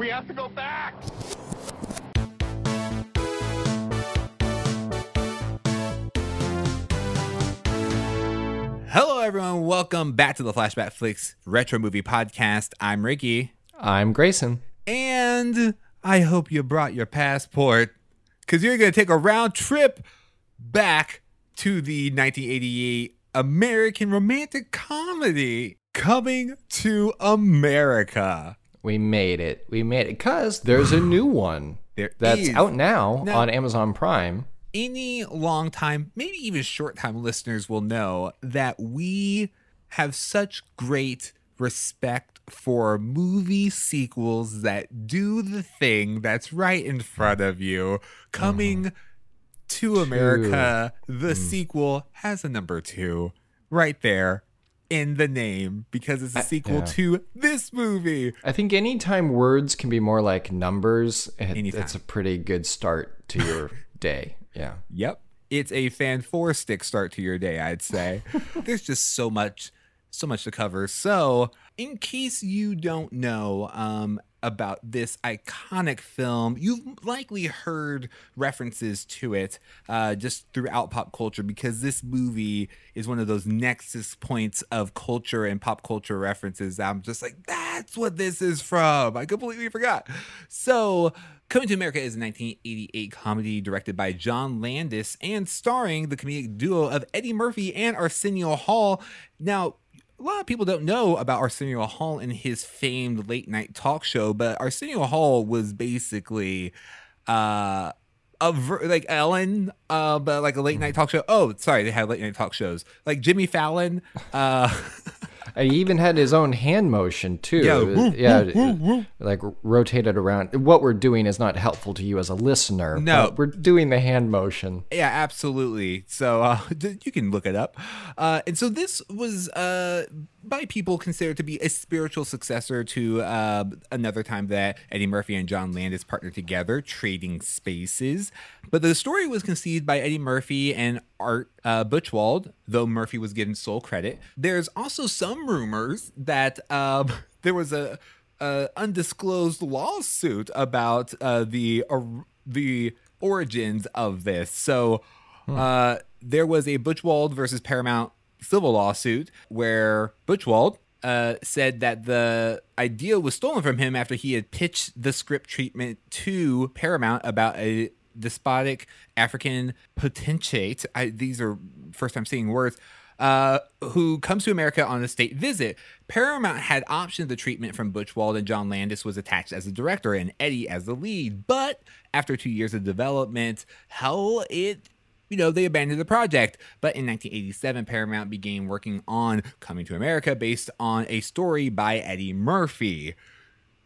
We have to go back. Hello, everyone. Welcome back to the Flashback Flicks Retro Movie Podcast. I'm Ricky, I'm Grayson. and I hope you brought your passport because you're going to take a round trip back to the 1988 American romantic comedy coming to America. We made it. We made it because there's a new one There that's is. out now, Now- on Amazon Prime. any long time, maybe even short time listeners will know that we have such great respect for movie sequels that do the thing that's right in front of you. Coming uh-huh. to America, the mm. sequel has a number two right there in the name because it's a sequel yeah. to this movie. I think anytime words can be more like numbers, it, it's a pretty good start to your day. Yeah. Yep. It's a fan four stick start to your day, I'd say. There's just so much so much to cover. So, in case you don't know um about this iconic film, you've likely heard references to it uh, just throughout pop culture because this movie is one of those nexus points of culture and pop culture references. I'm just like, that's what this is from. I completely forgot. So, Coming to America is a 1988 comedy directed by John Landis and starring the comedic duo of Eddie Murphy and Arsenio Hall. Now, a lot of people don't know about Arsenio Hall and his famed late night talk show, but Arsenio Hall was basically uh a ver- like Ellen, uh, but like a late night talk show. Oh, sorry, they had late night talk shows like Jimmy Fallon. Uh, Uh, He even had his own hand motion too. Yeah, woo, yeah, like rotated around. What we're doing is not helpful to you as a listener. No. but we're doing the hand motion. Yeah, absolutely. So uh, you can look it up. Uh, and so this was uh, by people considered to be a spiritual successor to uh, another time that Eddie Murphy and John Landis partnered together, Trading Places. But the story was conceived by Eddie Murphy and Art uh, Buchwald, though Murphy was given sole credit. There's also some rumors that um, there was a, a undisclosed lawsuit about uh, the the origins of this. So uh, there was a Buchwald versus Paramount civil lawsuit where Buchwald uh, said that the idea was stolen from him after he had pitched the script treatment to Paramount about a despotic African potentate. I, these are first time seeing words. Uh, who comes to America on a state visit. Paramount had optioned the treatment from Buchwald, and John Landis was attached as the director and Eddie as the lead. But after two years of development, hell, it you know, they abandoned the project. But in 1987, Paramount began working on Coming to America based on a story by Eddie Murphy.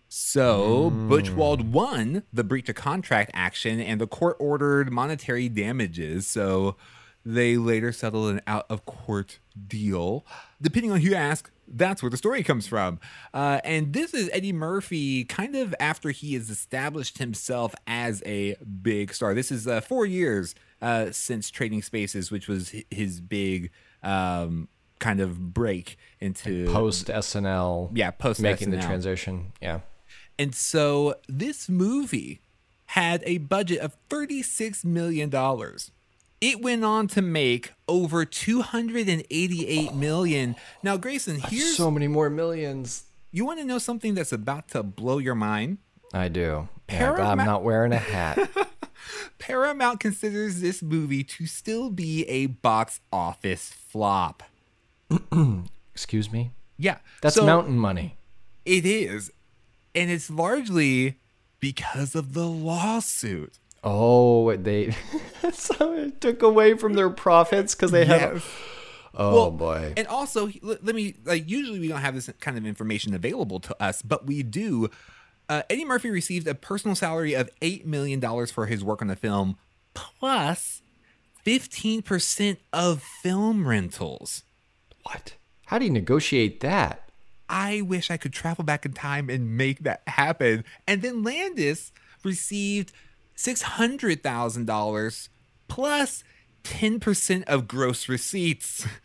So hmm. Buchwald won the breach of contract action, and the court ordered monetary damages. So they later settled an out of court deal. Depending on who you ask, that's where the story comes from. Uh, and this is Eddie Murphy kind of after he has established himself as a big star. This is uh, four years uh, since Trading Places, which was his big um, kind of break into Post SNL. Yeah, post making the transition. Yeah. And so this movie had a budget of $36 million. It went on to make over 288 million. Now, Grayson, here's So many more millions. you want to know something that's about to blow your mind? I do. Yeah, I'm not wearing a hat. Paramount considers this movie to still be a box office flop. Excuse me. Yeah. That's so mountain money. It is. And it's largely because of the lawsuit. Oh, they so it took away from their profits because they have. Oh Well, boy. And also, let, let me like. Usually, we don't have this kind of information available to us, but we do. Uh, Eddie Murphy received a personal salary of eight million dollars for his work on the film, plus fifteen percent of film rentals. what? How do you negotiate that? I wish I could travel back in time and make that happen. And then Landis received six hundred thousand dollars plus ten percent of gross receipts.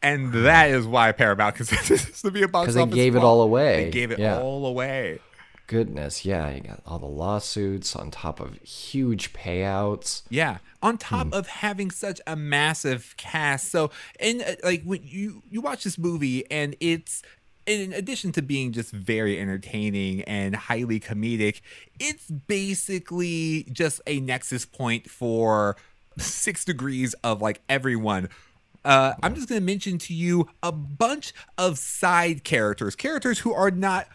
And that is why Paramount considers this to be a box 'Cause they gave it all away. They gave it Yeah. all away. goodness, yeah, you got all the lawsuits on top of huge payouts. Yeah, on top of having such a massive cast. So, and uh, like when you you watch this movie, and it's in addition to being just very entertaining and highly comedic, it's basically just a nexus point for six degrees of like everyone. Uh, I'm just going to mention to you a bunch of side characters, characters who are not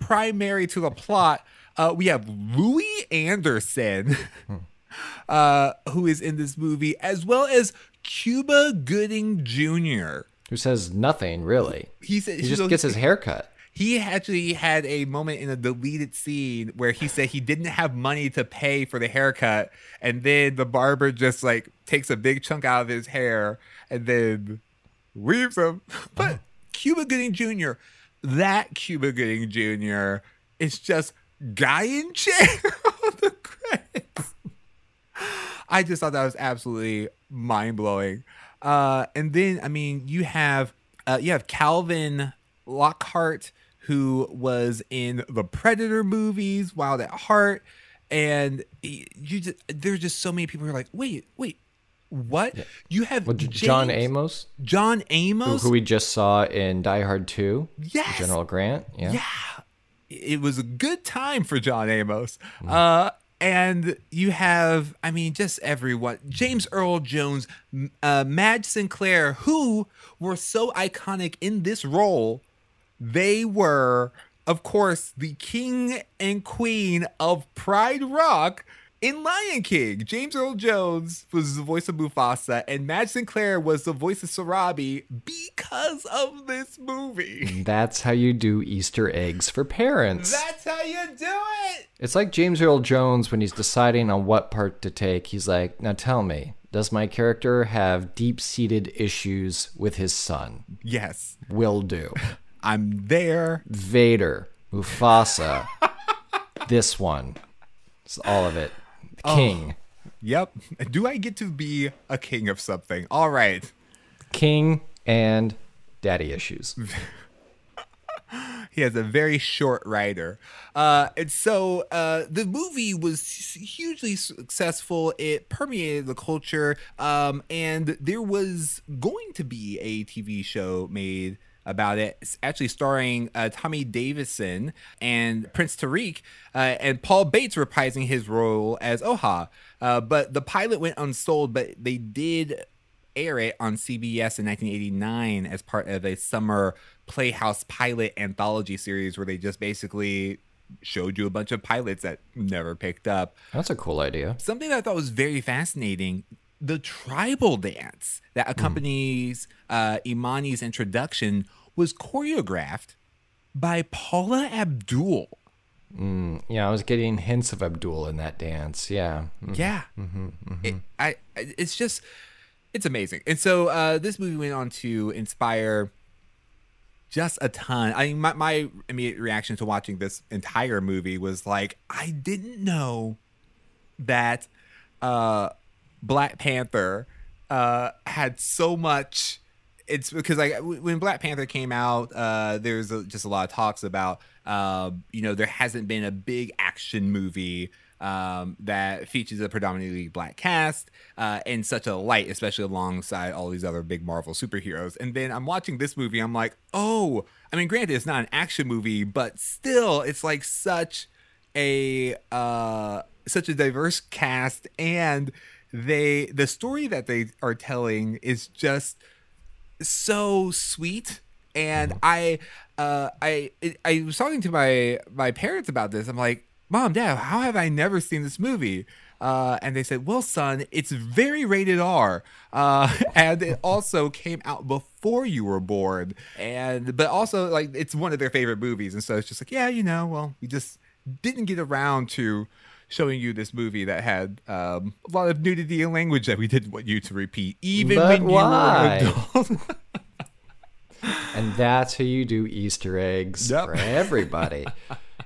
primary to the plot. Uh, we have Louie Anderson, uh, who is in this movie, as well as Cuba Gooding Jr. Who says nothing really? He said He just so gets his hair cut. he actually had a moment in a deleted scene where he said he didn't have money to pay for the haircut, and then the barber just like takes a big chunk out of his hair and then leaves him. But uh-huh. Cuba Gooding Jr., that Cuba Gooding Jr. is just guy in chair on the credits. I just thought that was absolutely mind blowing. Uh, and then, I mean, you have uh, you have Calvin Lockhart, who was in the Predator movies, Wild at Heart, and you just there's just so many people who are like, wait, wait, what? You have Well, J- John Amos, John Amos, who we just saw in Die Hard 2. Yes. General Grant. Yeah. yeah it was a good time for john amos uh and you have i mean just everyone. James earl jones uh madge sinclair who were so iconic in this role they were of course the king and queen of pride rock in Lion King, James Earl Jones was the voice of Mufasa, and Madge Sinclair was the voice of Sarabi because of this movie. That's how you do Easter eggs for parents. That's how you do it. It's like James Earl Jones when he's deciding on what part to take. He's like, now tell me, does my character have deep seated issues with his son? Yes, Will do. I'm there. Vader, Mufasa, this one. It's all of it. King. Yep. Do I get to be a king of something? All right. King and daddy issues. He has a very short rider. Uh, and so uh, the movie was hugely successful. It permeated the culture. Um, and there was going to be a TV show made about it. It's actually starring uh, Tommy Davidson and Prince Tariq uh, and Paul Bates reprising his role as Oha. Uh, but the pilot went unsold, but they did air it on CBS in 1989 as part of a summer Playhouse pilot anthology series where they just basically showed you a bunch of pilots that never picked up. That's a cool idea. Something that I thought was very fascinating the tribal dance that accompanies uh, Imani's introduction was choreographed by Paula Abdul. Yeah, I was getting hints of Abdul in that dance. Yeah. Mm. Yeah, It, I, I- it's just, it's amazing. And so uh, this movie went on to inspire just a ton. I mean, my, my immediate reaction to watching this entire movie was like, I didn't know that uh, Black Panther uh, had so much. It's because like when Black Panther came out, uh, there's just a lot of talks about, uh, you know, there hasn't been a big action movie um, that features a predominantly black cast uh, in such a light, especially alongside all these other big Marvel superheroes. And then I'm watching this movie, I'm like, oh, I mean, granted, it's not an action movie, but still, it's like such a uh, such a diverse cast, and they the story that they are telling is just so sweet. And i uh i i was talking to my my parents about this. I'm like mom dad how have i never seen this movie? Uh, and they said, "Well, son, it's very rated R, uh, and it also came out before you were born, and but also like it's one of their favorite movies, and so it's just like, yeah, you know, well, we just didn't get around to showing you this movie that had um, a lot of nudity and language that we didn't want you to repeat, even But when why? you were an adult." And that's how you do Easter eggs Yep. for everybody.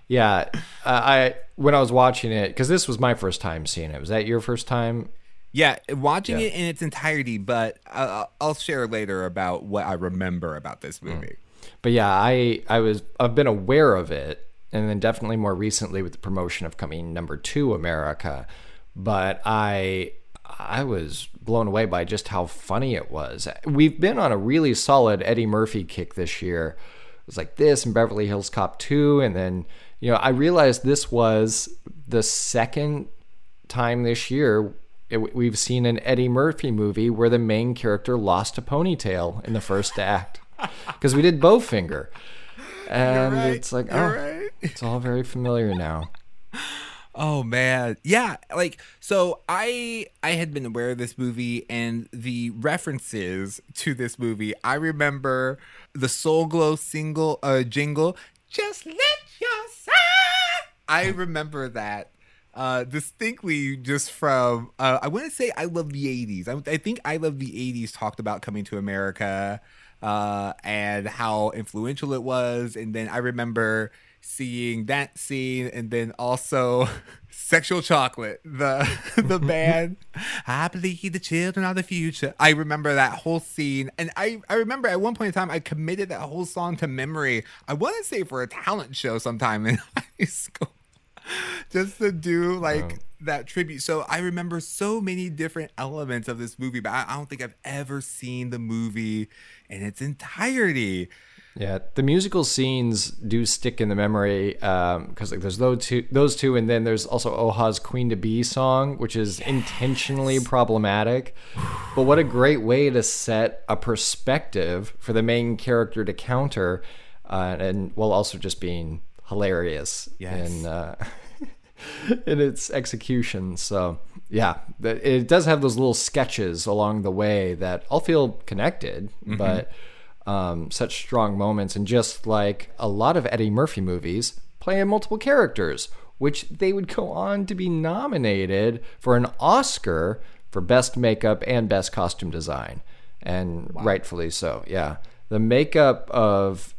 yeah, uh, I when I was watching it because this was my first time seeing it. Was that your first time? Yeah, watching Yeah. it in its entirety, but uh, I'll share later about what I remember about this movie. But yeah, I I was I've been aware of it and then definitely more recently with the promotion of coming number two America. But I I was blown away by just how funny it was. We've been on a really solid Eddie Murphy kick this year. It was like this and Beverly Hills Cop 2 and then you know, I realized this was the second time this year it, we've seen an Eddie Murphy movie where the main character lost a ponytail in the first act. Because we did Bowfinger. And right. it's like, You're oh, right. It's all very familiar now. Oh man. Yeah, like so I I had been aware of this movie and the references to this movie. I remember the Soul Glo single uh jingle, just let your side. I remember that uh distinctly just from uh I want to say I love the 80s. I, I think I love the 80s talked about coming to America uh and how influential it was and then I remember seeing that scene and then also sexual chocolate the the band. I believe the children are the future. I remember that whole scene and i i remember at one point in time i committed that whole song to memory. I want to say for a talent show sometime in high school just to do like that tribute. So i remember so many different elements of this movie but i, I don't think i've ever seen the movie in its entirety Yeah, the musical scenes do stick in the memory because like there's those two, those two, and then there's also Oha's "Queen to Be" song, which is intentionally problematic. But what a great way to set a perspective for the main character to counter, uh, and while also just being hilarious Yes. in uh, in its execution. So yeah, it does have those little sketches along the way that all feel connected, but um, such strong moments. And just like a lot of Eddie Murphy movies, playing multiple characters, which they would go on to be nominated for an Oscar for Best Makeup and Best Costume Design. And rightfully so, yeah. The makeup of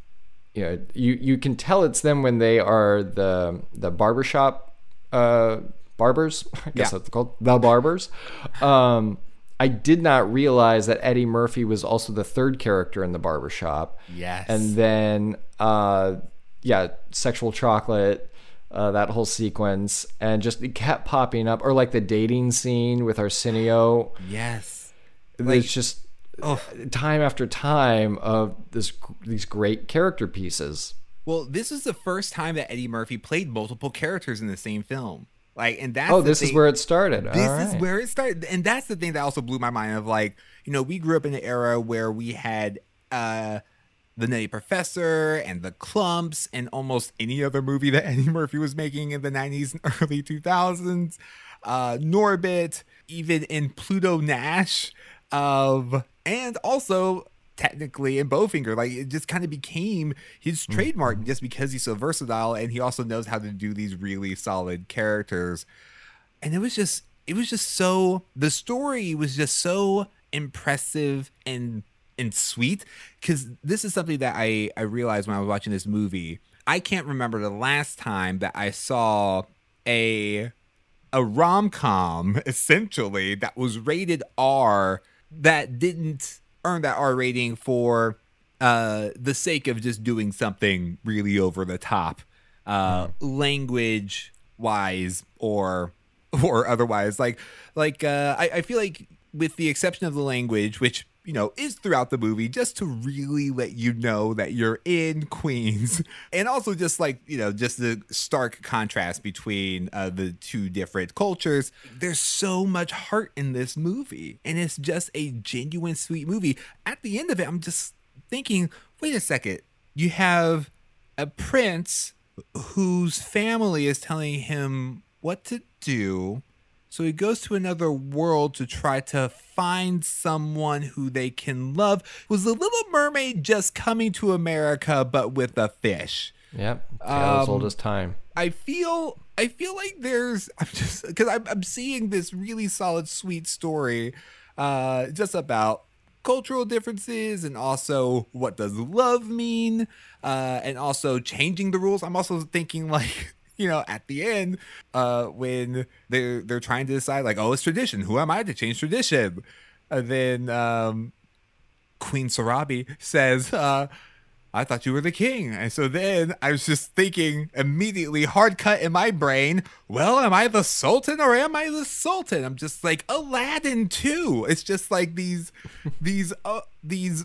you know, you, you can tell it's them when they are the the barbershop uh, barbers. I guess Yeah. that's called the barbers. Um, I did not realize that Eddie Murphy was also the third character in the barbershop. Yes. And then, uh, yeah, sexual chocolate. Uh, that whole sequence and just it kept popping up, or like the dating scene with Arsenio. yes It's just time after time of this these great character pieces. Well, this is the first time that Eddie Murphy played multiple characters in the same film. Like, and that's Oh, this is where it started. this is where it started, and that's the thing that also blew my mind. Of like, you know, we grew up in an era where we had uh the Nutty Professor and the Klumps and almost any other movie that Eddie Murphy was making in the 90s and early 2000s. Uh, Norbit, even in Pluto Nash, of and also technically in Bowfinger, like it just kind of became his mm-hmm. trademark just because he's so versatile and he also knows how to do these really solid characters and it was just it was just so the story was just so impressive and and sweet because this is something that I I realized when I was watching this movie. I can't remember the last time that I saw a a rom com essentially that was rated R that didn't earn that R rating for uh the sake of just doing something really over the top uh language wise or or otherwise. Like like uh I, I feel like with the exception of the language which you know is throughout the movie just to really let you know that you're in queens. And also just like you know just the stark contrast between uh, the two different cultures. There's so much heart in this movie and it's just a genuine sweet movie. At the end of it i'm just thinking wait a second. You have a prince whose family is telling him what to do. So he goes to another world to try to find someone who they can love. Was the Little Mermaid just coming to America but with a fish? Yep. Tale as old Um, as time. I feel I feel like there's I'm just because I'm, I'm seeing this really solid sweet story uh just about cultural differences and also what does love mean uh and also changing the rules i'm also thinking like you know at the end uh when they're they're trying to decide like oh it's tradition who am i to change tradition and then um Queen Sarabi says, uh, I thought you were the king. And so then I was just thinking immediately, hard cut in my brain, well, am I the Sultan or am I the Sultan? I'm just like Aladdin too. It's just like these, these, uh, these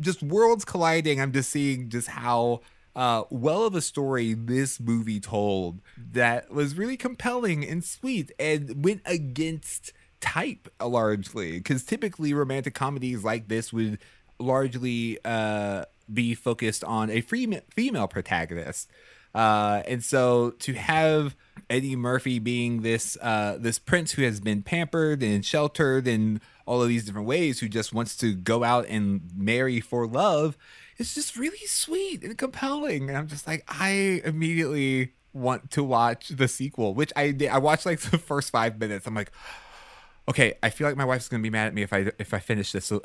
just worlds colliding. I'm just seeing just how uh, well of a story this movie told that was really compelling and sweet and went against type largely because typically romantic comedies like this would largely uh, be focused on a free female protagonist. Uh, and so to have Eddie Murphy being this uh, this prince who has been pampered and sheltered in all of these different ways, who just wants to go out and marry for love, it's just really sweet and compelling. And I'm just like, I immediately want to watch the sequel, which I did. I watched like the first five minutes. I'm like, okay, I feel like my wife's gonna be mad at me if I if I finish this. So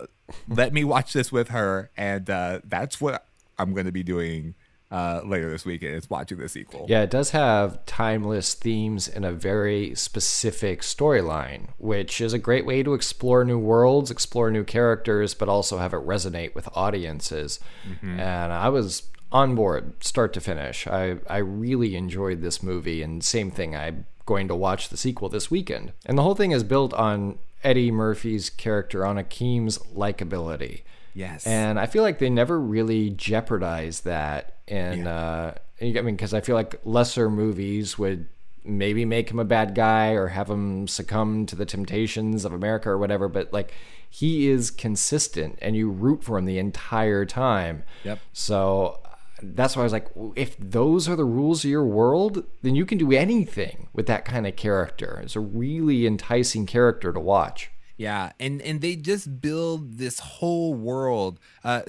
let me watch this with her, and uh, that's what I'm gonna be doing uh, later this weekend. Is watching the sequel. Yeah, it does have timeless themes and a very specific storyline, which is a great way to explore new worlds, explore new characters, but also have it resonate with audiences. Mm-hmm. And I was on board start to finish. I I really enjoyed this movie, and same thing. I'm going to watch the sequel this weekend. And the whole thing is built on Eddie Murphy's character, on Akeem's likability. Yes. And I feel like they never really jeopardize that And yeah. uh, I mean, because I feel like lesser movies would maybe make him a bad guy or have him succumb to the temptations of America or whatever, but like he is consistent and you root for him the entire time. Yep. So that's why I was like, if those are the rules of your world, then you can do anything with that kind of character. It's a really enticing character to watch. Yeah, and and they just build this whole world. Uh,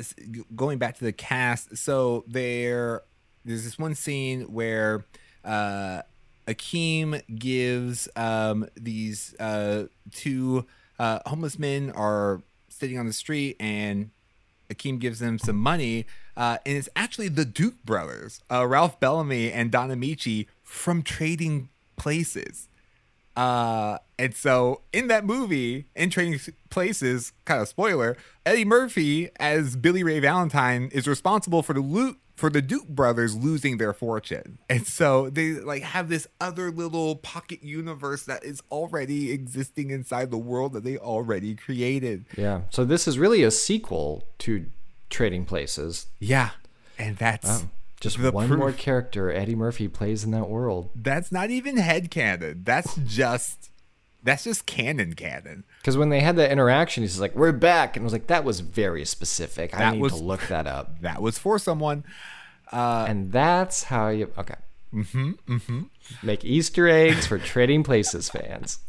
going back to the cast, so there, there's this one scene where uh, Akeem gives um, these uh, two uh, homeless men are sitting on the street, and Akeem gives them some money uh, and it's actually the Duke brothers, uh, Ralph Bellamy and Don Ameche from Trading Places. Uh, and so in that movie, in Trading Places, kind of spoiler, Eddie Murphy as Billy Ray Valentine is responsible for the loot for the Duke brothers losing their fortune. And so they like have this other little pocket universe that is already existing inside the world that they already created. Yeah. So this is really a sequel to trading places. Yeah. And that's just one proof. more character Eddie Murphy plays in that world. That's not even head canon. That's just that's just canon canon. Because when they had that interaction, he's like, "We're back," and I was like, "That was very specific. That I need was, to look that up." That was for someone. Uh, and that's how you okay. Mm-hmm. Mm-hmm. Make Easter eggs for Trading Places fans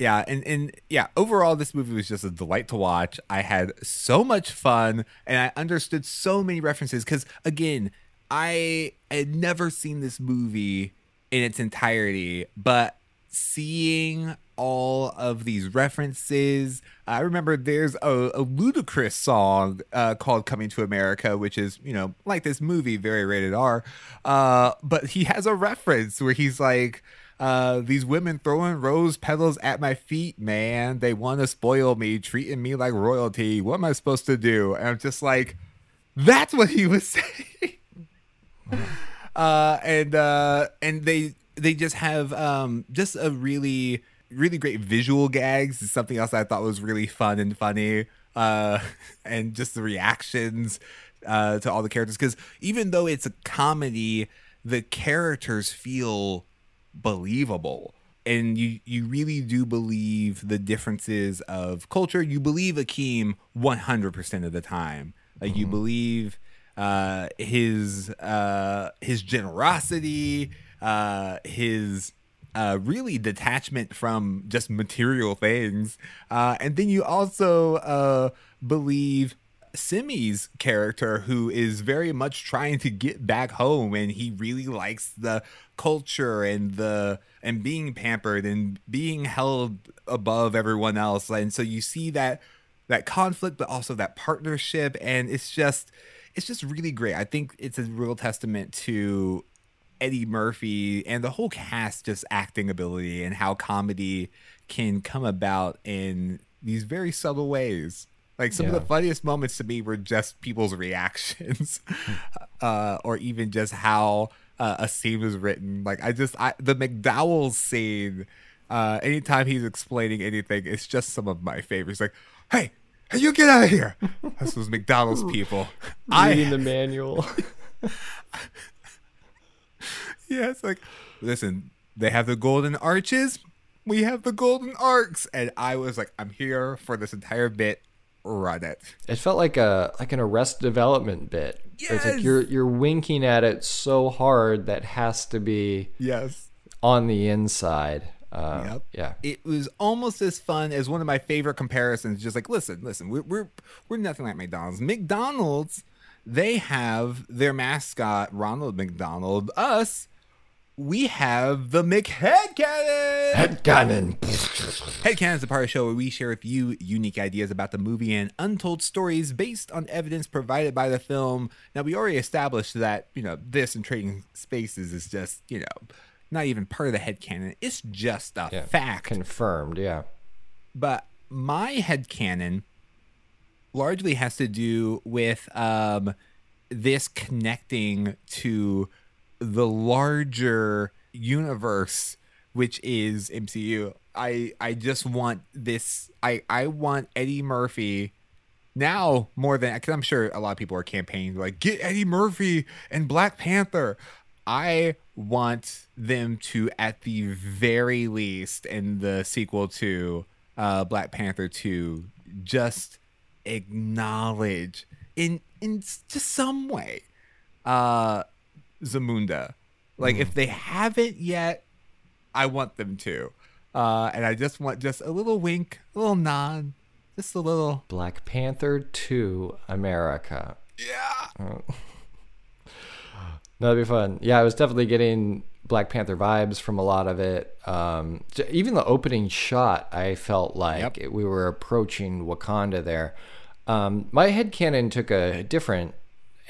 yeah, and and yeah, overall this movie was just a delight to watch. I had so much fun and I understood so many references cuz again, I had never seen this movie in its entirety, but seeing all of these references. I remember there's a, a Ludacris song uh, called "Coming to America," which is you know like this movie, very rated R. Uh, but he has a reference where he's like, uh, these women throwing rose petals at my feet, man. They want to spoil me, treating me like royalty. What am I supposed to do? And I'm just like, that's what he was saying. uh, and uh, and they they just have um, just a really really great visual gags. Is something else I thought was really fun and funny. Uh, and just the reactions uh, to all the characters because even though it's a comedy, the characters feel believable and you you really do believe the differences of culture you believe akeem 100% of the time like you mm-hmm. believe uh his uh his generosity uh his uh really detachment from just material things uh and then you also uh believe Semmi's character, who is very much trying to get back home, and he really likes the culture and the and being pampered and being held above everyone else. And so you see that that conflict, but also that partnership, and it's just it's just really great. I think it's a real testament to Eddie Murphy and the whole cast just acting ability and how comedy can come about in these very subtle ways. Like some of the funniest moments to me were just people's reactions, uh, or even just how uh, a scene was written. Like I just I, the McDowell scene. Uh, anytime he's explaining anything, it's just some of my favorites. Like, hey, hey, you get out of here! This was McDonald's people. Reading I the manual. yeah, it's like, listen, they have the golden arches, we have the golden arcs, and I was like, I'm here for this entire bit. Run it. It felt like a like an arrest development bit. It's Yes. like you're you're winking at it so hard that has to be Yes. on the inside. Uh, Yep. Yeah. It was almost as fun as one of my favorite comparisons. Just like, listen, listen, we're we're we're nothing like McDonald's. McDonald's, they have their mascot Ronald McDonald. Us, we have the McHead Cannon. Head canon. Headcanon is a part of the show where we share with you unique ideas about the movie and untold stories based on evidence provided by the film. Now, we already established that, you know, this and Trading Places is just, you know, not even part of the headcanon. It's just a Yeah. fact. Confirmed. Yeah. but my headcanon largely has to do with um, this connecting to the larger universe which is MCU. I I just want this I I want Eddie Murphy now more than cuz I'm sure a lot of people are campaigning like get Eddie Murphy and Black Panther. I want them to at the very least in the sequel to uh Black Panther 2 just acknowledge in in just some way uh Zamunda. Like if they haven't yet, I want them to. Uh and I just want just a little wink, a little nod, just a little Black Panther 2 America. yeah. That'd be fun. Yeah, I was definitely getting Black Panther vibes from a lot of it. Um, even the opening shot, I felt like Yep. it- we were approaching Wakanda there. Um, my headcanon took a different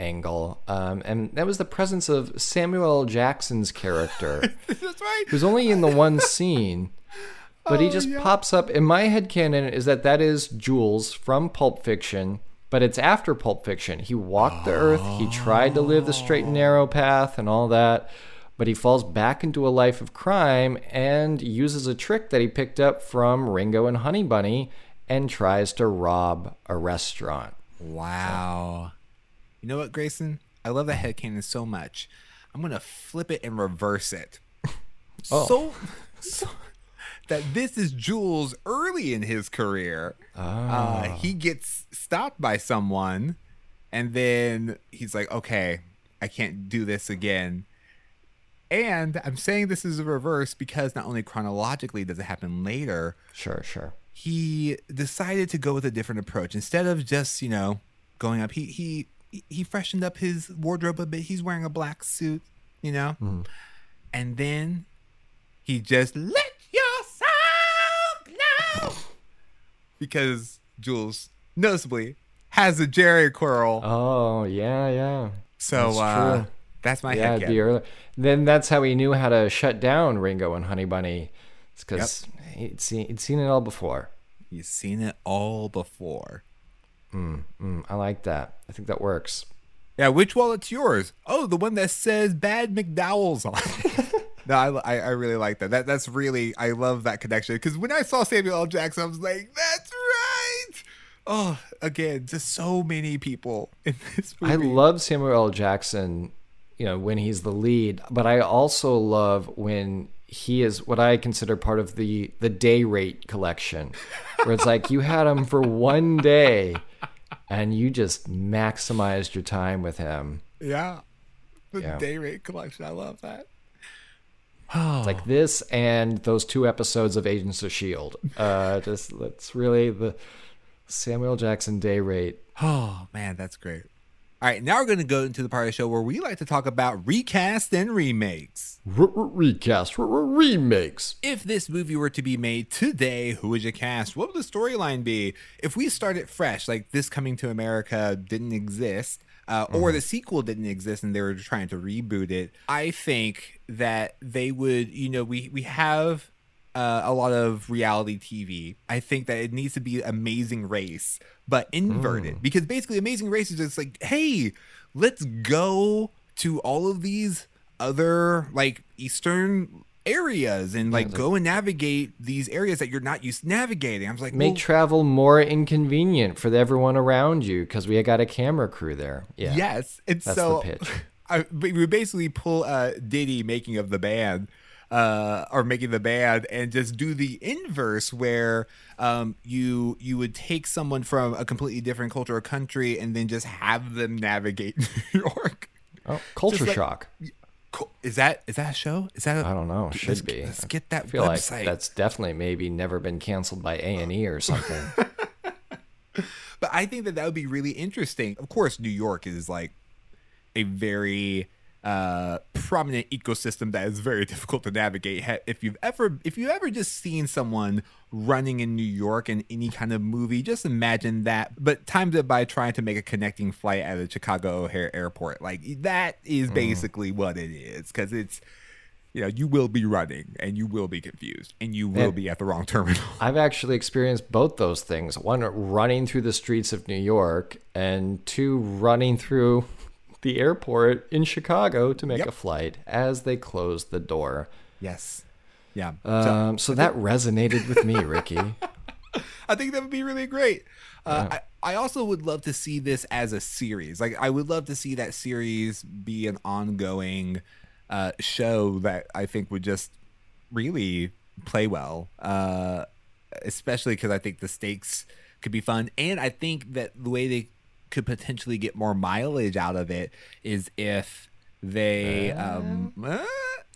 angle, um, and that was the presence of Samuel Jackson's character, That's right. who's only in the one scene. But he just pops up. In my head canon is that that is Jules from Pulp Fiction, but it's after Pulp Fiction. He walked the earth, he tried to live the straight and narrow path and all that, but he falls back into a life of crime and uses a trick that he picked up from Ringo and Honey Bunny and tries to rob a restaurant. Wow. You know what, Grayson? I love that headcanon so much. I'm gonna flip it and reverse it. Oh. So, so that this is Jules early in his career. Uh, he gets stopped by someone, and then he's like, "Okay, I can't do this again." And I'm saying this is a reverse because not only chronologically does it happen later, Sure, sure. he decided to go with a different approach instead of just you know going up he he he freshened up his wardrobe a bit he's wearing a black suit you know and then he just let your sound now because jules noticeably has a Jheri curl Oh, yeah, yeah. so that's uh that's my yeah, early. Then that's how he knew how to shut down Ringo and Honey Bunny. It's because he'd, seen, he'd seen it all before. you've seen it all before Mm, I like that. I think that works. Yeah, which wallet's yours? Oh, the one that says "Bad McDowell's" on. it. no, I, I I really like that. That that's really I love that connection because when I saw Samuel L. Jackson, I was like, "That's right." Oh, again, just so many people in this movie. I love Samuel L. Jackson, you know, when he's the lead, but I also love when he is what I consider part of the the day rate collection, where it's like you had him for one day, and you just maximized your time with him. yeah, the Yeah. day rate collection. I love that. It's like this and those two episodes of Agents of Shield. Uh, just that's really the Samuel Jackson day rate. Oh man, that's great. All right, now we're going to go into the part of the show where we like to talk about recast and remakes. recast, remakes. If this movie were to be made today, who would you cast? What would the storyline be? If we started fresh, like this coming to America didn't exist, uh, or the sequel didn't exist and they were trying to reboot it, I think that they would, you know, we, we have uh, a lot of reality TV, I think that it needs to be Amazing Race, but inverted. Because basically, Amazing Race is just like, hey, let's go to all of these other like Eastern areas and like go and navigate these areas that you're not used to navigating. I was like, Make well, travel more inconvenient for everyone around you because we got a camera crew there. Yeah. Yes, and That's so the pitch. I, we basically pull uh, Diddy making of the band, uh, or making the band, and just do the inverse, where um, you you would take someone from a completely different culture or country, and then just have them navigate New York. Oh, culture like- shock. Is that is that a show? Is that a, I don't know. Let's, Should be. Let's get that I feel website. like that's definitely maybe never been canceled by A and E or something. But I think that that would be really interesting. Of course, New York is like a very uh prominent ecosystem that is very difficult to navigate. If you've ever if you've ever just seen someone running in new york in any kind of movie just imagine that. But timed it by trying to make a connecting flight at the chicago o'hare airport like that is basically what it is because it's you know you will be running and you will be confused and you will And- be at the wrong terminal. I've actually experienced both those things. One, running through the streets of New York, and two, running through the airport in Chicago to make Yep. a flight as they closed the door. yes yeah Um, so that resonated with me, Ricky. I think that would be really great. Uh, I, I also would love to see this as a series. Like, I would love to see that series be an ongoing uh, show that I think would just really play well, uh, especially because I think the stakes could be fun. And I think that the way they could potentially get more mileage out of it is if they um, uh,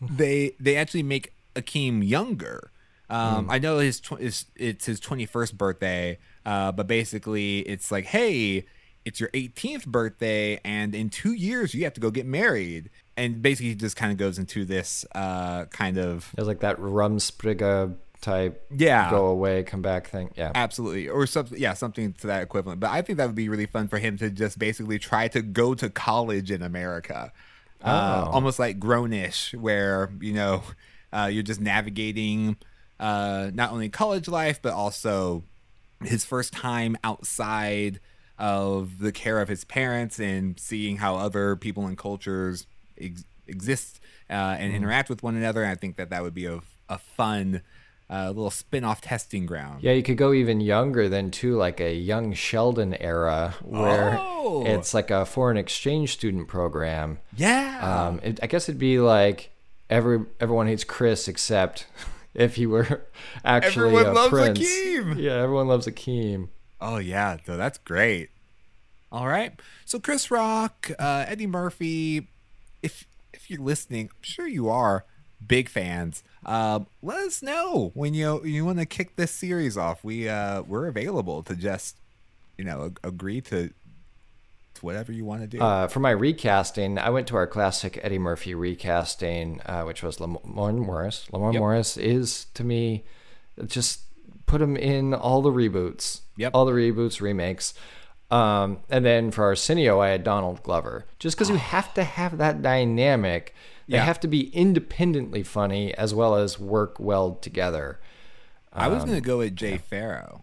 they they actually make Akeem younger. Um, I know his, tw- his it's his 21st birthday, uh, but basically it's like, hey, it's your 18th birthday, and in two years you have to go get married. And basically, he just kind of goes into this uh, kind of It was like that Rumspringa type Yeah. go away, come back thing. Yeah. absolutely or something, yeah, something to that equivalent. But I think that would be really fun for him to just basically try to go to college in America, uh, Oh. almost like Grown-ish, where you know uh, you're just navigating uh, not only college life but also his first time outside of the care of his parents and seeing how other people and cultures ex- exist uh, and interact with one another. And I think that that would be a, a fun uh, little spin-off testing ground. Yeah, you could go even younger than too, like a young Sheldon era, where Oh. it's like a foreign exchange student program. Yeah. Um, it, I guess it'd be like every everyone hates Chris except if he were actually Everyone a loves prince. Akeem. Yeah, everyone loves Akeem. Oh yeah, so that's great. All right, so Chris Rock, uh, Eddie Murphy, if if you're listening, I'm sure you are big fans. Um, let us know when you you want to kick this series off. We uh, we're available to just you know ag- agree to to whatever you want to do. Uh, for my recasting, I went to our classic Eddie Murphy recasting, uh, which was Lamorne Morris. Lamorne Yep. Morris is to me just put him in all the reboots, Yep. all the reboots, remakes. Um, and then for Arsenio, I had Donald Glover, just because you have to have that dynamic. They Yeah. have to be independently funny as well as work well together. I was um, gonna go with Jay Pharoah.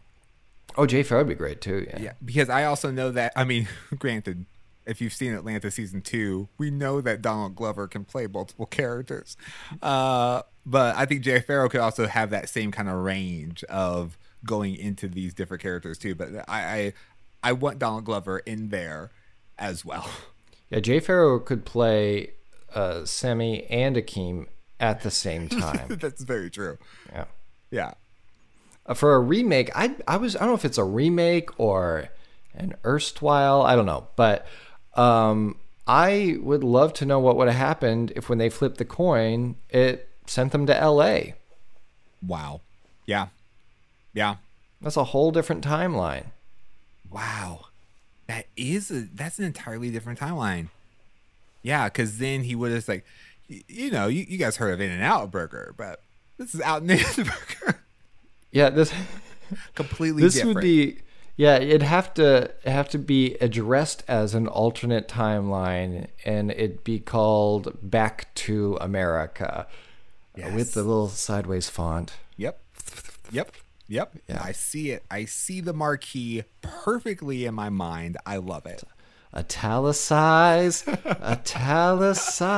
Oh, Jay Pharoah would be great too. Yeah. Yeah, because I also know that. I mean, granted, if you've seen Atlanta season two, we know that Donald Glover can play multiple characters. Uh, but I think Jay Pharoah could also have that same kind of range of going into these different characters too. But I, I, I want Donald Glover in there as well. Yeah, Jay Pharoah could play uh, Semmi and Akeem at the same time. That's very true. yeah. Yeah. Uh, for a remake, I I was I don't know if it's a remake or an erstwhile. I don't know, but um, I would love to know what would have happened if when they flipped the coin, it sent them to L.A. Wow. Yeah. Yeah. That's a whole different timeline. Wow. That is a that's an entirely different timeline. Yeah, because then he would have like, you know, you, you guys heard of In and Out Burger, but this is Out and In Burger, Yeah, this completely this different. would be yeah it'd have to have to be addressed as an alternate timeline and it'd be called back to america uh, Yes. with the little sideways font. Yep. Yep. Yep. Yeah. I see it. I see the marquee perfectly in my mind. I love it. Italicize, italicize.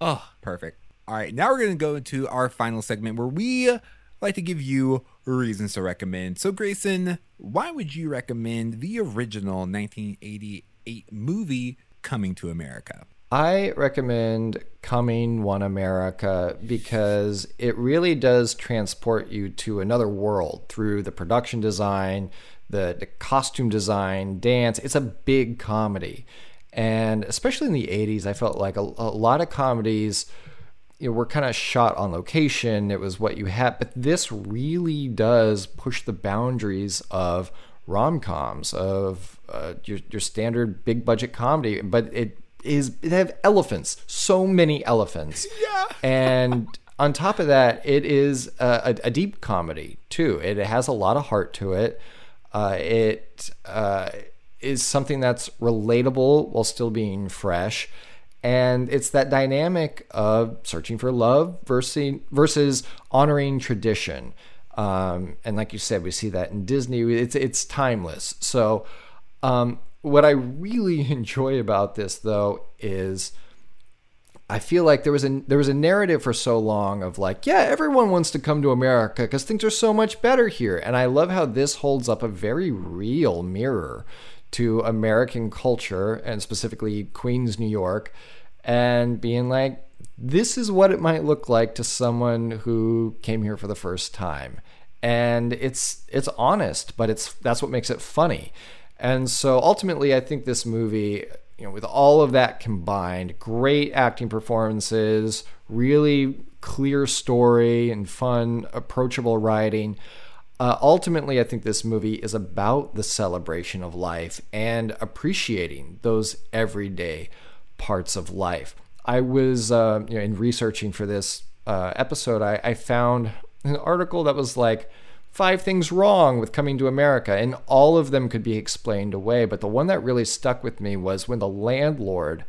Oh, perfect. All right, now we're going to go into our final segment where we like to give you reasons to recommend. So, Grayson, why would you recommend the original 1988 movie Coming to America? I recommend Coming One America because it really does transport you to another world through the production design, the, the costume design, dance. It's a big comedy. And especially in the 80s, I felt like a, a lot of comedies you know, were kind of shot on location. It was what you had. But this really does push the boundaries of rom coms, of uh, your, your standard big budget comedy. But it is, they have elephants, so many elephants. Yeah. And on top of that, it is a, a, a deep comedy too. It has a lot of heart to it. Uh, it uh, is something that's relatable while still being fresh. And it's that dynamic of searching for love versus versus honoring tradition. Um, and like you said, we see that in Disney. It's it's timeless. So um, what I really enjoy about this though is I feel like there was a there was a narrative for so long of like, yeah, everyone wants to come to America because things are so much better here. And I love how this holds up a very real mirror to American culture and specifically Queens, New York, and being like, this is what it might look like to someone who came here for the first time. And it's it's honest, but it's that's what makes it funny. And so ultimately I think this movie you know, with all of that combined, great acting performances, really clear story and fun, approachable writing. Uh, ultimately, I think this movie is about the celebration of life and appreciating those everyday parts of life. I was, uh, you know, in researching for this uh, episode, I, I found an article that was like, five things wrong with coming to America, and all of them could be explained away. But the one that really stuck with me was when the landlord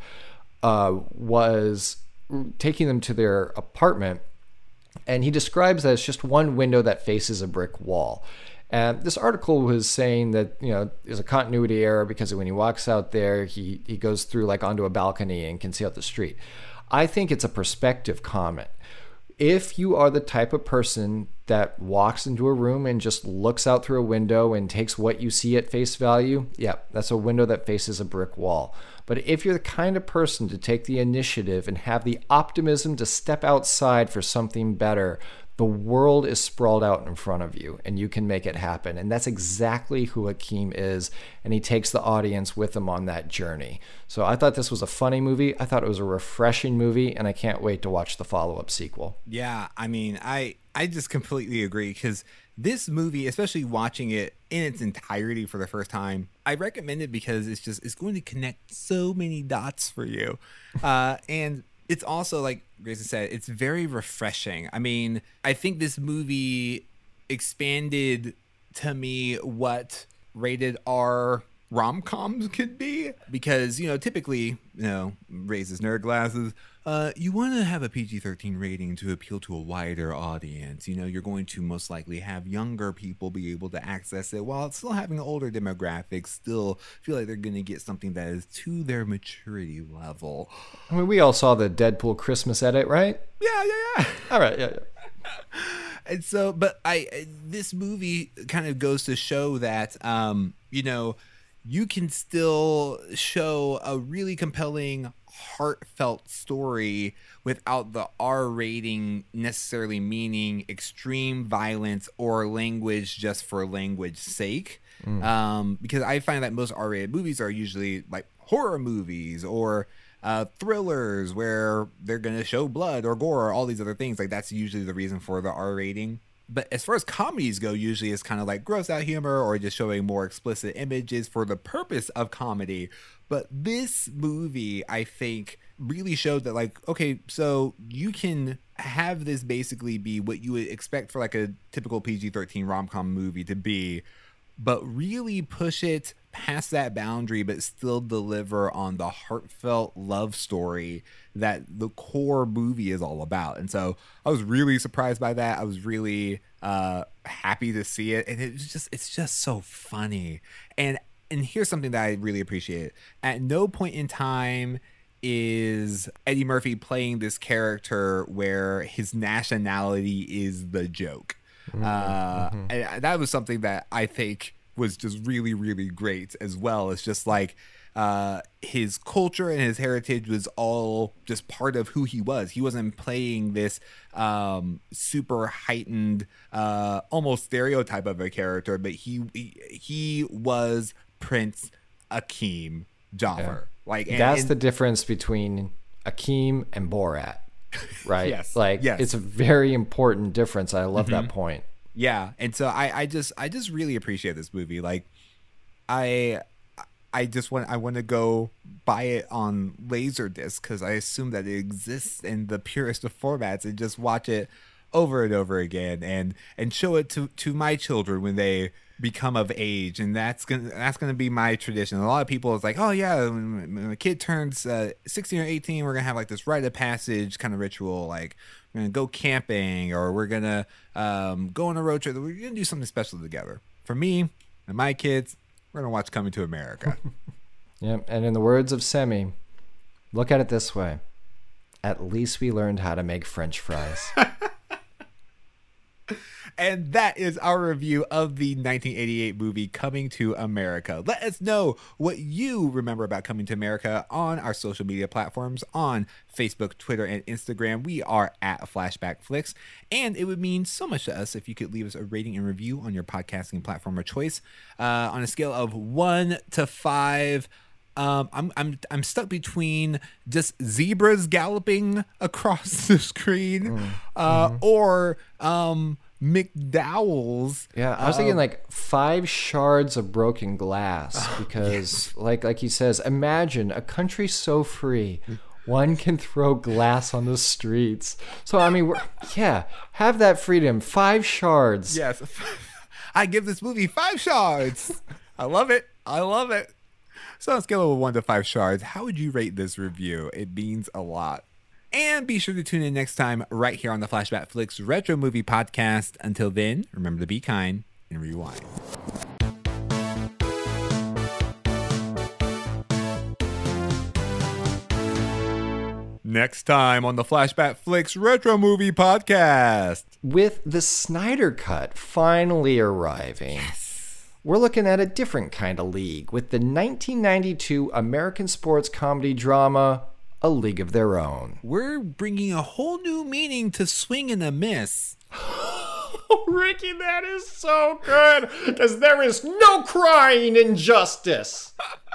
uh, was taking them to their apartment, and he describes that as just one window that faces a brick wall. And this article was saying that you know there's a continuity error because when he walks out there, he he goes through like onto a balcony and can see out the street. I think it's a perspective comment if you are the type of person that walks into a room and just looks out through a window and takes what you see at face value, yeah, that's a window that faces a brick wall. But if you're the kind of person to take the initiative and have the optimism to step outside for something better, the world is sprawled out in front of you and you can make it happen. And that's exactly who Akeem is. And he takes the audience with him on that journey. So I thought this was a funny movie. I thought it was a refreshing movie. And I can't wait to watch the follow up sequel. Yeah. I mean, I, I just completely agree because this movie, especially watching it in its entirety for the first time, I recommend it because it's just, it's going to connect so many dots for you. Uh, and it's also like Grayson said, it's very refreshing. I mean, I think this movie expanded to me what rated R rom coms could be because you know typically you know raises nerd glasses uh, you want to have a PG-13 rating to appeal to a wider audience. You know, you're going to most likely have younger people be able to access it while still having older demographics still feel like they're going to get something that is to their maturity level. I mean, we all saw the Deadpool Christmas edit, right? Yeah, yeah, yeah. All right, yeah, yeah. and so but i this movie kind of goes to show that um you know you can still show a really compelling heartfelt story without the r rating necessarily meaning extreme violence or language just for language sake um because i find that most r-rated movies are usually like horror movies or uh, thrillers where they're gonna show blood or gore or all these other things. Like that's usually the reason for the R rating. But as far as comedies go, usually it's kind of like gross out humor or just showing more explicit images for the purpose of comedy. But this movie, I think, really showed that like, okay, so you can have this basically be what you would expect for like a typical PG thirteen rom com movie to be but really push it past that boundary, but still deliver on the heartfelt love story that the core movie is all about. And so I was really surprised by that. I was really uh, happy to see it, and it's just it's just so funny. And and here's something that I really appreciate. At no point in time is Eddie Murphy playing this character where his nationality is the joke. Mm-hmm. Uh, and that was something that I think was just really, really great as well. It's just like uh, his culture and his heritage was all just part of who he was. He wasn't playing this um, super heightened, uh, almost stereotype of a character, but he he, he was Prince Akeem Joffer. Yeah. Like and, that's and, the difference between Akeem and Borat, right? yes. Like yes. it's a very important difference. I love mm-hmm. that point. Yeah, and so I I just I just really appreciate this movie. Like I I just want I want to go buy it on Laserdisc because I assume that it exists in the purest of formats and just watch it over and over again and and show it to to my children when they become of age and that's gonna that's gonna be my tradition. A lot of people is like oh yeah when, a kid turns uh, 16 or 18 we're gonna have like this rite of passage kind of ritual like we're gonna go camping or we're gonna um, go on a road trip we're gonna do something special together. For me and my kids we're gonna watch coming to america. Yep and in the words of Semmi look at it this way at least we learned how to make french fries And that is our review of the 1988 movie Coming to America. Let us know what you remember about Coming to America on our social media platforms on Facebook, Twitter, and Instagram. We are at Flashback Flicks. And it would mean so much to us if you could leave us a rating and review on your podcasting platform of choice uh, on a scale of one to five. Um, I'm I'm I'm stuck between just zebras galloping across the screen, mm. uh, mm-hmm. or um, McDowell's. Yeah, I was thinking um, like five shards of broken glass oh, because, like, like he says, imagine a country so free, one can throw glass on the streets. So I mean, yeah, have that freedom. Five shards. Yes, I give this movie five shards. I love it. I love it. So on a scale of one to five shards, how would you rate this review? It means a lot. And be sure to tune in next time right here on the Flashback Flicks Retro Movie Podcast. Until then, remember to be kind and rewind. Next time on the Flashback Flicks Retro Movie Podcast. With the Snyder Cut finally arriving. Yes. We're looking at a different kind of league with the 1992 American sports comedy drama a league of their own. We're bringing a whole new meaning to swing and a miss. Oh, Ricky, that is so good because there is no crying injustice.